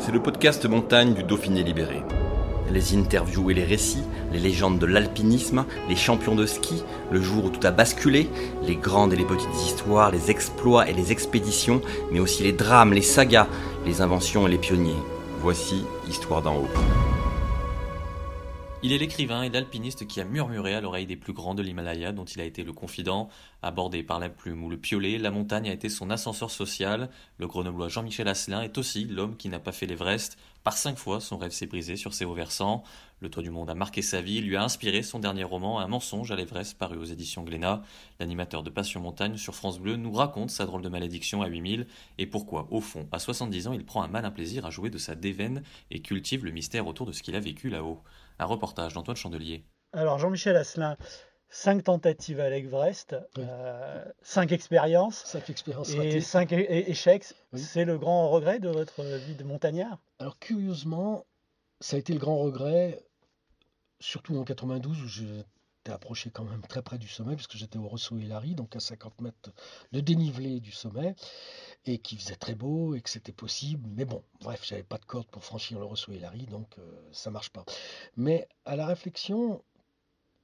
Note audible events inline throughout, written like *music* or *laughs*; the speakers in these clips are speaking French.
C'est le podcast montagne du Dauphiné libéré. Les interviews et les récits, les légendes de l'alpinisme, les champions de ski, le jour où tout a basculé, les grandes et les petites histoires, les exploits et les expéditions, mais aussi les drames, les sagas, les inventions et les pionniers. Voici Histoire d'en haut. Il est l'écrivain et l'alpiniste qui a murmuré à l'oreille des plus grands de l'Himalaya, dont il a été le confident. Abordé par la plume ou le piolet, la montagne a été son ascenseur social. Le grenoblois Jean-Michel Asselin est aussi l'homme qui n'a pas fait l'Everest. Par cinq fois, son rêve s'est brisé sur ses hauts versants. Le toit du monde a marqué sa vie, lui a inspiré son dernier roman, Un mensonge à l'Everest, paru aux éditions Glénat. L'animateur de Passion Montagne sur France Bleu nous raconte sa drôle de malédiction à 8000 et pourquoi, au fond, à 70 ans, il prend un malin plaisir à jouer de sa déveine et cultive le mystère autour de ce qu'il a vécu là-haut. Un reportage d'Antoine Chandelier. Alors Jean-Michel Asselin, cinq tentatives à l'Everest, Oui. euh, cinq expériences Cinq expériences et ratées. cinq échecs. Oui. C'est le grand regret de votre vie de montagnard? Alors curieusement, ça a été le grand regret, surtout en 92 où j'étais approché quand même très près du sommet, puisque j'étais au Rosso Hilary, donc à 50 mètres de dénivelé du sommet, et qu'il faisait très beau et que c'était possible. Mais bon, bref, j'avais pas de corde pour franchir le Rosso Hilary, donc euh, ça marche pas. Mais à la réflexion,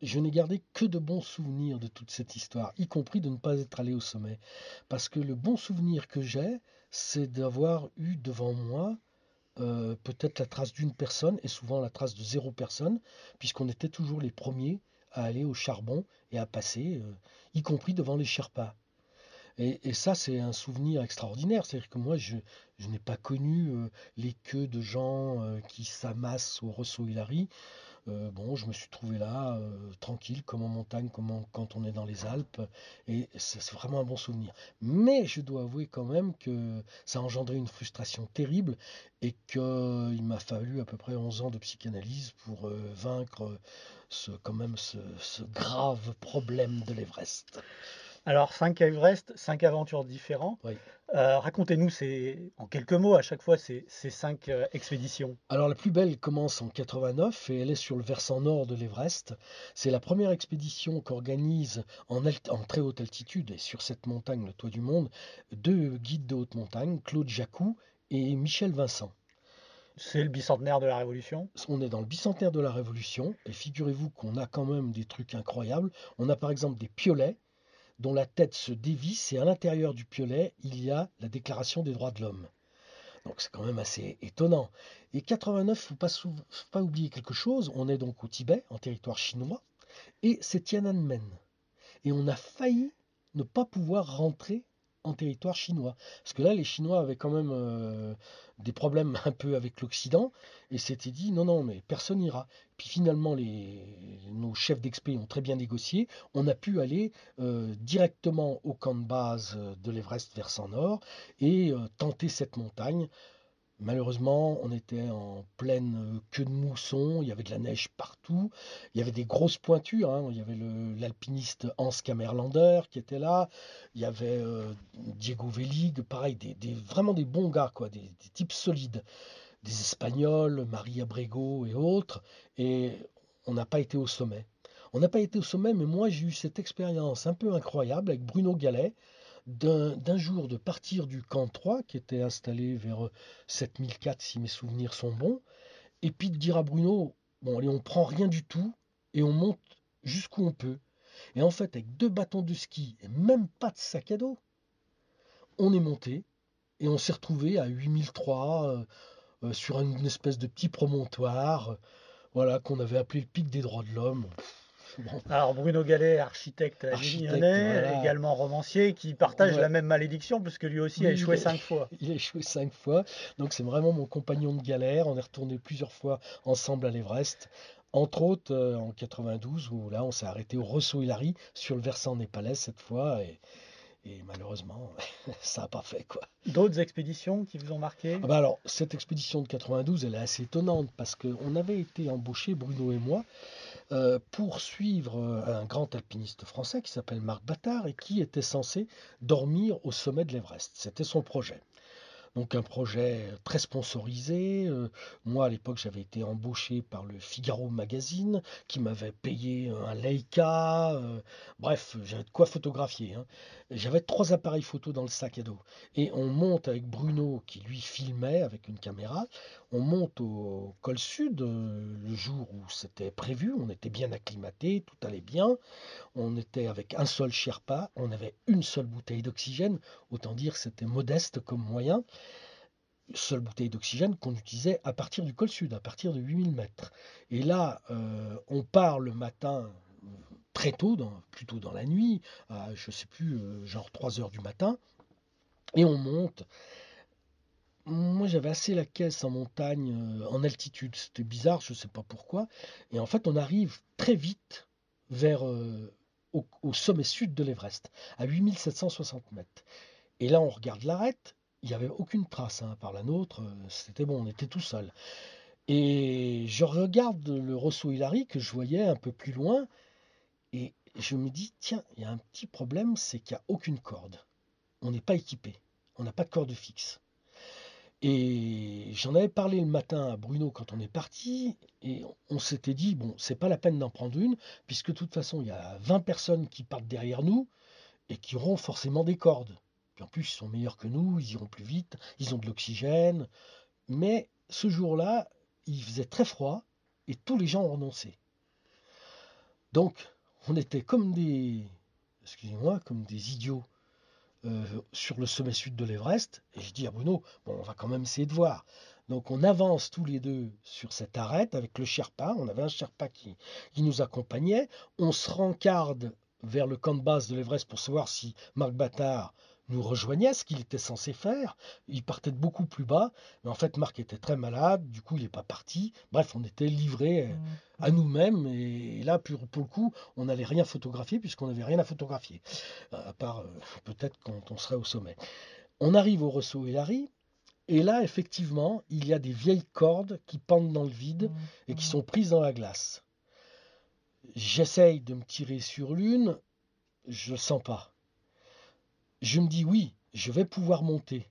je n'ai gardé que de bons souvenirs de toute cette histoire, y compris de ne pas être allé au sommet. Parce que le bon souvenir que j'ai, c'est d'avoir eu devant moi euh, peut-être la trace d'une personne et souvent la trace de zéro personne, puisqu'on était toujours les premiers à aller au charbon et à passer, euh, y compris devant les Sherpas. Et, ça, c'est un souvenir extraordinaire. C'est-à-dire que moi, je, je n'ai pas connu euh, les queues de gens euh, qui s'amassent au Rosso Hilary. Euh, bon, je me suis trouvé là, euh, tranquille, comme en montagne, comme quand on est dans les Alpes, et c'est vraiment un bon souvenir. Mais je dois avouer quand même que ça a engendré une frustration terrible, et qu'il m'a fallu à peu près 11 ans de psychanalyse pour euh, vaincre ce, quand même ce grave problème de l'Everest. Alors cinq Everest, cinq aventures différentes. Oui. Euh, Racontez-nous en quelques mots à chaque fois ces, ces cinq euh, expéditions. Alors la plus belle commence en 89 et elle est sur le versant nord de l'Everest. C'est la première expédition qu'organise en, en très haute altitude et sur cette montagne, le toit du monde, deux guides de haute montagne, Claude Jacou et Michel Vincent. C'est le bicentenaire de la Révolution? On est dans le bicentenaire de la Révolution et figurez-vous qu'on a quand même des trucs incroyables. On a par exemple des piolets dont la tête se dévisse et à l'intérieur du piolet, il y a la Déclaration des droits de l'homme. Donc c'est quand même assez étonnant. Et 89, faut pas faut pas oublier quelque chose. On est donc au Tibet, en territoire chinois, et c'est Tiananmen. Et on a failli ne pas pouvoir rentrer en territoire chinois. Parce que là, les Chinois avaient quand même euh, des problèmes *laughs* un peu avec l'Occident, et s'étaient dit non, non, mais personne n'ira. Puis finalement, les, nos chefs d'expé ont très bien négocié. On a pu aller euh, directement au camp de base euh, de l'Everest versant nord et tenter cette montagne. Malheureusement, on était en pleine euh, queue de mousson, il y avait de la neige partout, il y avait des grosses pointures, hein. il y avait l'alpiniste Hans Kammerlander qui était là, il y avait euh, Diego Velig, pareil, des, des- vraiment des bons gars, quoi, des, des types solides, des Espagnols, Maria Brego et autres, et on n'a pas été au sommet. On n'a pas été au sommet, mais moi j'ai eu cette expérience un peu incroyable avec Bruno Gallet, d'un jour de partir du camp 3, qui était installé vers euh, 7004 si mes souvenirs sont bons, et puis de dire à Bruno, bon allez on prend rien du tout, et on monte jusqu'où on peut. Et en fait avec deux bâtons de ski et même pas de sac à dos, on est monté, et on s'est retrouvé à 8003 euh, euh, sur une espèce de petit promontoire, euh, voilà qu'on avait appelé le pic des droits de l'homme. Bon, Alors Bruno Gallet, architecte Architecte, voilà. également romancier, qui partage Ouais. la même malédiction puisque lui aussi a échoué cinq fois. *laughs* Il a échoué cinq fois, donc c'est vraiment mon compagnon de galère. On est retourné plusieurs fois ensemble à l'Everest, entre autres euh, en 92 où là on s'est arrêté au Rosso Hilary sur le versant népalais cette fois et, Et malheureusement, *laughs* ça n'a pas fait quoi. D'autres expéditions qui vous ont marqué? Ah bah alors, cette expédition de 92, elle est assez étonnante parce qu'on avait été embauchés, Bruno et moi, euh, pour suivre euh, un grand alpiniste français qui s'appelle Marc Battard et qui était censé dormir au sommet de l'Everest. C'était son projet. Donc un projet très sponsorisé. Euh, moi à l'époque j'avais été embauché par le Figaro Magazine qui m'avait payé un Leica. Bref, j'avais de quoi photographier. Hein. J'avais trois appareils photo dans le sac à dos. Et on monte avec Bruno qui lui filmait avec une caméra. On monte au col sud euh, le jour où c'était prévu. On était bien acclimaté, tout allait bien. On était avec un seul Sherpa. On avait une seule bouteille d'oxygène. Autant dire c'était modeste comme moyen seule bouteille d'oxygène qu'on utilisait à partir du col sud, à partir de 8000 mètres. Et là, euh, on part le matin très tôt, plutôt dans la nuit, à, je sais plus, euh, genre 3 heures du matin, et on monte. Moi, j'avais assez la caisse en montagne, euh, en altitude. C'était bizarre, je ne sais pas pourquoi. Et en fait, on arrive très vite vers au, au, sommet sud de l'Everest, à 8760 mètres. Et là, on regarde l'arête il n'y avait aucune trace hein, par la nôtre, euh, c'était bon, on était tout seul. Et je regarde le Rosso Hilary que je voyais un peu plus loin, je me dis, tiens, il y a un petit problème, c'est qu'il n'y a aucune corde. On n'est pas équipé, on n'a pas de corde fixe. Et j'en avais parlé le matin à Bruno quand on est parti, et on s'était dit, bon, c'est pas la peine d'en prendre une, puisque de toute façon, il y a 20 personnes qui partent derrière nous, et qui auront forcément des cordes en plus, ils sont meilleurs que nous, ils iront plus vite, ils ont de l'oxygène. Mais ce jour-là, il faisait très froid et tous les gens ont renoncé. Donc, on était comme des, excusez-moi, comme des idiots euh, sur le sommet sud de l'Everest. Et je dis à Bruno, bon, on va quand même essayer de voir. Donc on avance tous les deux sur cette arête avec le Sherpa. On avait un Sherpa qui, qui nous accompagnait. On se rencarde vers le camp de base de l'Everest pour savoir si Marc Battard nous rejoignait, ce qu'il était censé faire. Il partait de beaucoup plus bas, mais en fait Marc était très malade, du coup il n'est pas parti. Bref, on était livrés euh, à nous-mêmes, et là pour, le coup, on n'allait rien photographier puisqu'on n'avait rien à photographier, à part euh, peut-être quand on serait au sommet. On arrive au Hilary, et là effectivement, il y a des vieilles cordes qui pendent dans le vide et qui sont prises dans la glace. J'essaye de me tirer sur l'une, je ne sens pas je me dis oui, je vais pouvoir monter,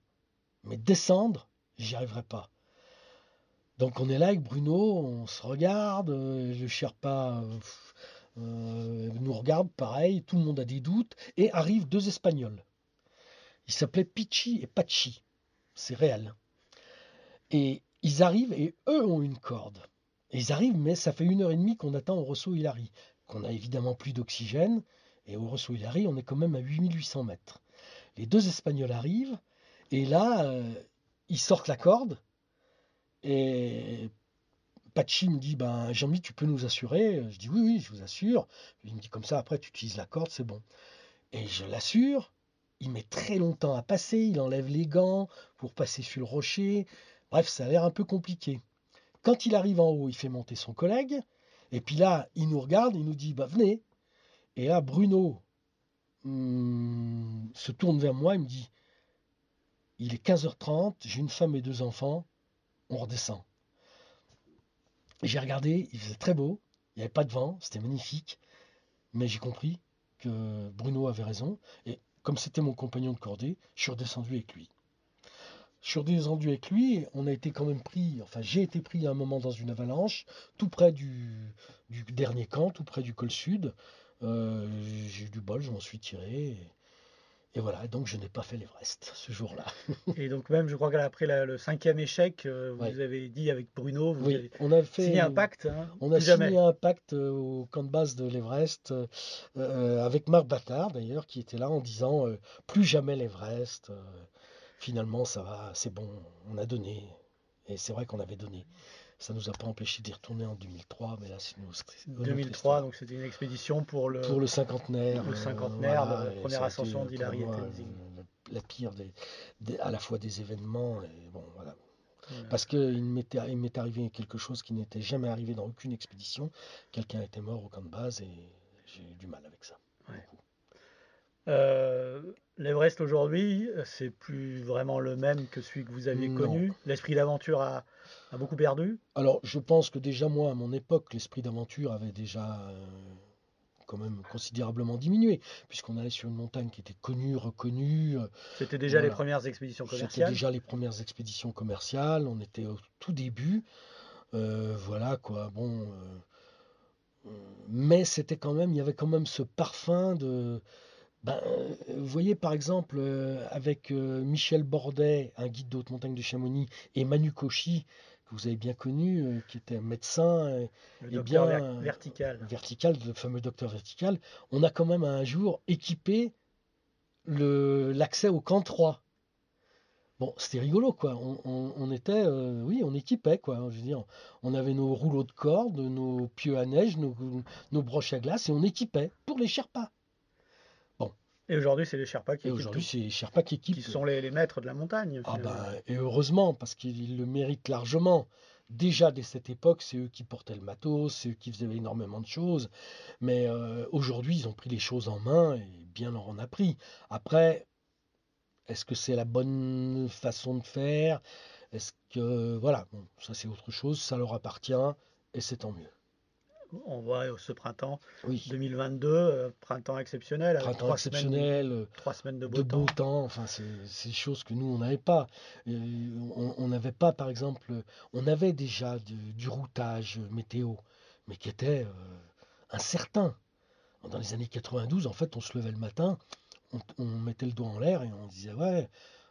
mais descendre, j'y arriverai pas. Donc on est là avec Bruno, on se regarde, euh, le Sherpa euh, nous regarde, pareil, tout le monde a des doutes, et arrivent deux Espagnols. Ils s'appelaient Pichi et Pachi, c'est réel. Et ils arrivent et eux ont une corde. Ils arrivent, mais ça fait une heure et demie qu'on attend au Rosso Hilary, qu'on a évidemment plus d'oxygène, et au Rosso Hilary, on est quand même à 8800 mètres. Les deux Espagnols arrivent, et là, euh, ils sortent la corde, et Pachi me dit, ben, Jean-Mi, tu peux nous assurer? Je dis, oui, oui, je vous assure. Il me dit, comme ça, après, tu utilises la corde, c'est bon. Et je l'assure, il met très longtemps à passer, il enlève les gants pour passer sur le rocher. Bref, ça a l'air un peu compliqué. Quand il arrive en haut, il fait monter son collègue, et puis là, il nous regarde, il nous dit, bah, venez. Et là, Bruno, Hum, se tourne vers moi et me dit Il est 15h30, j'ai une femme et deux enfants, on redescend. J'ai regardé, il faisait très beau, il n'y avait pas de vent, c'était magnifique, mais j'ai compris que Bruno avait raison, et comme c'était mon compagnon de cordée, je suis redescendu avec lui. Je suis redescendu avec lui, on a été quand même pris, enfin j'ai été pris à un moment dans une avalanche, tout près du, du dernier camp, tout près du col sud. Euh, j'ai eu du bol, je m'en suis tiré. Et, voilà, donc je n'ai pas fait l'Everest ce jour-là. *laughs* et donc même, je crois qu'après le cinquième échec, euh, vous avez dit avec Bruno, vous avez on a fait, signé un pacte. Hein, on a signé un pacte euh, au camp de base de l'Everest, avec Marc Battard d'ailleurs, qui était là en disant plus jamais l'Everest. finalement, ça va, c'est bon, on a donné. Et c'est vrai qu'on avait donné. Ça ne nous a pas empêché d'y retourner en 2003, mais là, c'est nous. 2003, donc c'était une expédition pour le, pour le cinquantenaire. Le cinquantenaire, la première ascension d'Hilary et Tenzing. La pire des, à la fois des événements. Et bon, voilà. Parce qu'il m'est arrivé quelque chose qui n'était jamais arrivé dans aucune expédition. Quelqu'un était mort au camp de base et j'ai eu du mal avec ça. Euh, L'Everest aujourd'hui, c'est plus vraiment le même que celui que vous aviez Non. connu. L'esprit d'aventure a, a beaucoup perdu. Alors, je pense que déjà, moi, à mon époque, l'esprit d'aventure avait déjà euh, quand même considérablement diminué, puisqu'on allait sur une montagne qui était connue, reconnue. euh, C'était déjà les premières expéditions C'était commerciales. déjà les premières expéditions commerciales, on était au tout début. Euh, voilà quoi, bon. mais c'était quand même, il y avait quand même ce parfum de. Ben, euh, vous voyez par exemple euh, avec euh, Michel Bordet, un guide de haute montagne de Chamonix, et Manu Cauchy, que vous avez bien connu, euh, qui était un médecin Le eh bien, ver- vertical. vertical, le fameux docteur vertical, on a quand même un jour équipé l'accès au camp 3. Bon, c'était rigolo, quoi. On, on- on était, euh, oui, on équipait, quoi. Je veux dire, on avait nos rouleaux de corde, nos pieux à neige, nos, nos broches à glace, et on équipait pour les Sherpas. Et aujourd'hui, c'est les Sherpas qui, Et équipent aujourd'hui, tout, c'est les Sherpas qui équipent. qui sont les, les maîtres de la montagne. Ah ben, et heureusement, parce qu'ils le méritent largement. Déjà, dès cette époque, c'est eux qui portaient le matos, c'est eux qui faisaient énormément de choses. Mais euh, aujourd'hui, ils ont pris les choses en main et bien leur en a pris. Après, est-ce que c'est la bonne façon de faire? Est-ce que... Voilà, bon, ça c'est autre chose, ça leur appartient et c'est tant mieux. On voit ce printemps Oui, 2022, euh, printemps exceptionnel, avec printemps trois semaines, exceptionnel, euh, trois semaines de beau de temps. beau temps, enfin c'est choses que nous on n'avait pas. Euh, on n'avait pas par exemple, on avait déjà du, du routage météo, mais qui était euh, incertain. Dans les années 92, en fait, on se levait le matin, on, on mettait le doigt en l'air et on disait ouais,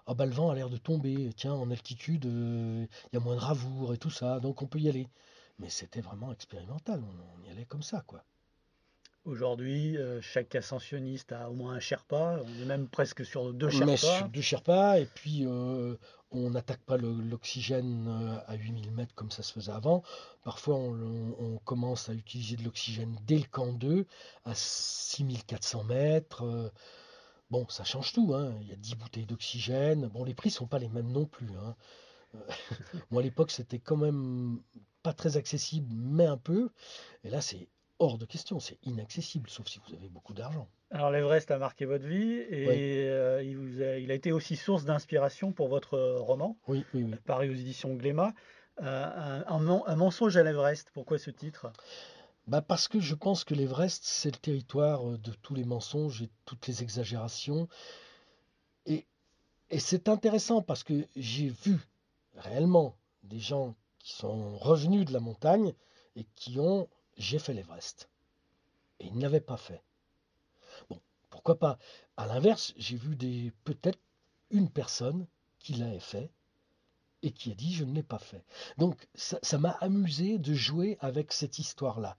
ah bah le vent a l'air de tomber, tiens en altitude euh, il y a moins de ravoure et tout ça, donc on peut y aller. Mais c'était vraiment expérimental, on, on y allait comme ça quoi. Aujourd'hui, euh, chaque ascensionniste a au moins un Sherpa. On est même presque sur deux On Sherpas. sur deux Sherpas et puis euh, on n'attaque pas l'oxygène euh, à 8000 mètres comme ça se faisait avant. Parfois on, on- on commence à utiliser de l'oxygène dès le camp 2 à 6400 mètres. euh, bon, ça change tout. hein. Il y a 10 bouteilles d'oxygène. Bon, les prix sont pas les mêmes non plus. hein. *laughs* Moi à l'époque c'était quand même pas très accessible, mais un peu. Et là c'est hors de question, c'est inaccessible, sauf si vous avez beaucoup d'argent. Alors l'Everest a marqué votre vie et Oui. euh, il, vous a, il a été aussi source d'inspiration pour votre euh, roman, Oui, paru aux éditions Glémat. Euh, un, un men- un mensonge à l'Everest. Pourquoi ce titre? Bah parce que je pense que l'Everest, c'est le territoire de tous les mensonges et toutes les exagérations. Et, et c'est intéressant parce que j'ai vu réellement des gens qui sont revenus de la montagne et qui ont j'ai fait l'Everest. Et ils ne l'avaient pas fait. Bon, pourquoi pas? À l'inverse, j'ai vu des peut-être une personne qui l'avait fait et qui a dit je ne l'ai pas fait. Donc ça m'a amusé de jouer avec cette histoire-là.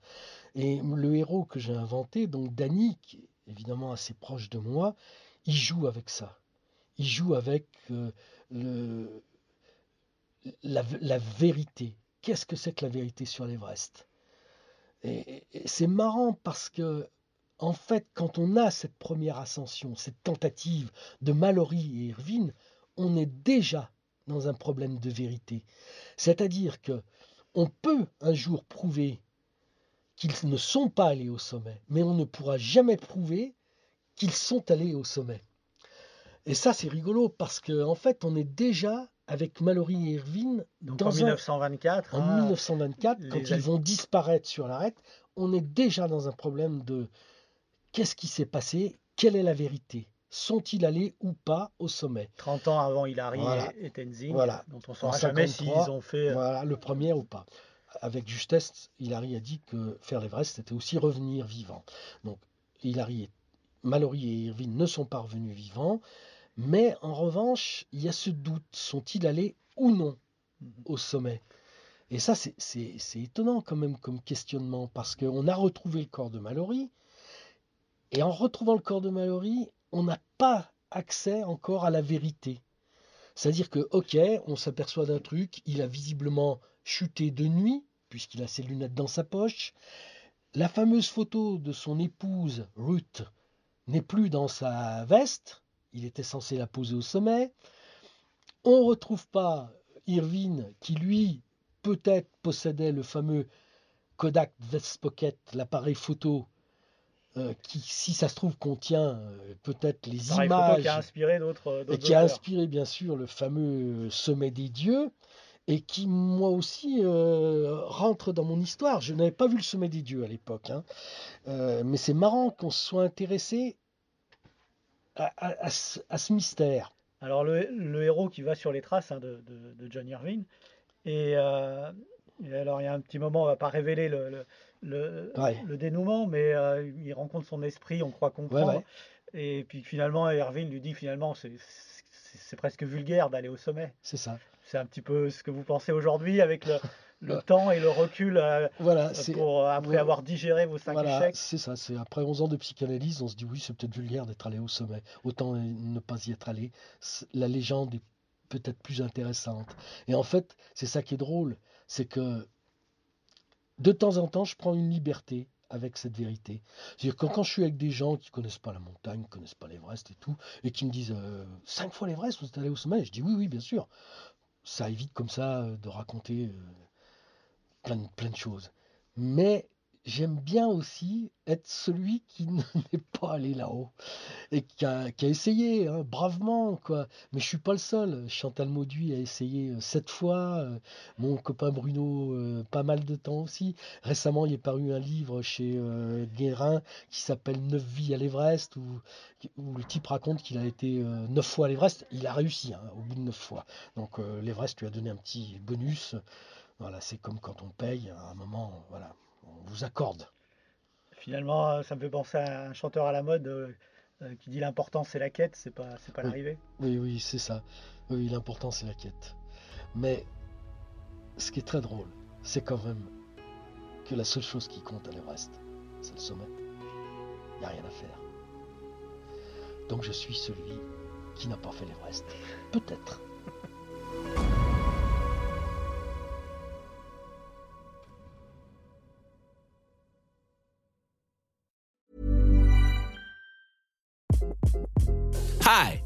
Et le héros que j'ai inventé, donc Danny, qui est évidemment assez proche de moi, il joue avec ça. Il joue avec euh, le, la, vérité. Qu'est-ce que c'est que la vérité sur l'Everest? Et, et c'est marrant parce que, en fait, quand on a cette première ascension, cette tentative de Mallory et Irvine, on est déjà dans un problème de vérité. C'est-à-dire que on peut un jour prouver qu'ils ne sont pas allés au sommet, mais on ne pourra jamais prouver qu'ils sont allés au sommet. Et ça, c'est rigolo parce qu'en en fait, on est déjà avec Mallory et Irvine Donc dans en un- 1924, en hein, 1924, les quand ils vont disparaître sur l'arête, on est déjà dans un problème de qu'est-ce qui s'est passé, quelle est la vérité, sont-ils allés ou pas au sommet? 30 ans avant Hillary Voilà. et, Tenzing, Voilà. dont on ne saura jamais 53, s'ils ont fait. euh, Voilà, le premier ou pas. Avec justesse, Hilary a dit que faire l'Everest, c'était aussi revenir vivant. Donc, Hilary et Mallory et Irvine ne sont pas revenus vivants, mais en revanche, il y a ce doute sont-ils allés ou non au sommet? Et ça, c'est- c'est c'est étonnant quand même comme questionnement, parce qu'on a retrouvé le corps de Mallory, et en retrouvant le corps de Mallory, on n'a pas accès encore à la vérité. C'est-à-dire que, ok, on s'aperçoit d'un truc, il a visiblement chuté de nuit, puisqu'il a ses lunettes dans sa poche. La fameuse photo de son épouse, Ruth, n'est plus dans sa veste, il était censé la poser au sommet. On ne retrouve pas Irvine, qui lui, peut-être possédait le fameux Kodak Vest Pocket, l'appareil photo euh, qui, si ça se trouve, contient euh, peut-être les Pareil images qui a inspiré d'autres et qui a inspiré bien sûr le fameux Sommet des dieux et qui moi aussi euh, rentre dans mon histoire. Je n'avais pas vu le Sommet des dieux à l'époque, hein. Mais c'est marrant qu'on se soit intéressé à, à- à ce, à ce mystère. Alors le, le héros qui va sur les traces hein, de, de- de John Irving. Et, euh, et alors il y a un petit moment, on va pas révéler le, le, le- Ouais. le dénouement, mais euh, il rencontre son esprit, on croit comprendre. ouais. Et puis finalement, Irving lui dit finalement c'est presque vulgaire d'aller au sommet. C'est ça. C'est un petit peu ce que vous pensez aujourd'hui avec le, le temps et le recul euh, Voilà, c'est pour, euh, après ouais. avoir digéré vos cinq voilà, échecs. c'est ça. C'est après 11 ans de psychanalyse, on se dit oui, c'est peut-être vulgaire d'être allé au sommet. Autant ne pas y être allé. La légende est peut-être plus intéressante. Et en fait, c'est ça qui est drôle, c'est que de temps en temps, je prends une liberté avec cette vérité. C'est-à-dire que quand, je suis avec des gens qui connaissent pas la montagne, qui connaissent pas l'Everest et tout, et qui me disent euh, cinq fois l'Everest, vous êtes allé au sommet, je dis oui, oui, bien sûr. Ça évite comme ça euh, de raconter euh, plein, de- choses. Mais j'aime bien aussi être celui qui *laughs* n'est pas allé là-haut et qui a, essayé hein, bravement quoi. Mais je suis pas le seul. Chantal Mauduit a essayé euh, sept fois. euh, mon copain Bruno, euh, pas mal de temps aussi. Récemment, il est paru un livre chez Guérin qui s'appelle Neuf vies à l'Everest où, le type raconte qu'il a été neuf fois à l'Everest. Il a réussi hein, au bout de neuf fois. Donc l'Everest lui a donné un petit bonus. Voilà, c'est comme quand on paye à un moment. Voilà, on vous accorde. Finalement, euh, ça me fait penser à un chanteur à la mode euh, euh, qui dit l'important c'est la quête, c'est pas c'est pas Oui. l'arrivée. Oui, oui, c'est ça. Oui, l'important, c'est la quête. Mais ce qui est très drôle, c'est quand même que la seule chose qui compte à l'Everest, c'est le sommet. Il n'y a rien à faire. Donc je suis celui qui n'a pas fait l'Everest. Peut-être. *laughs*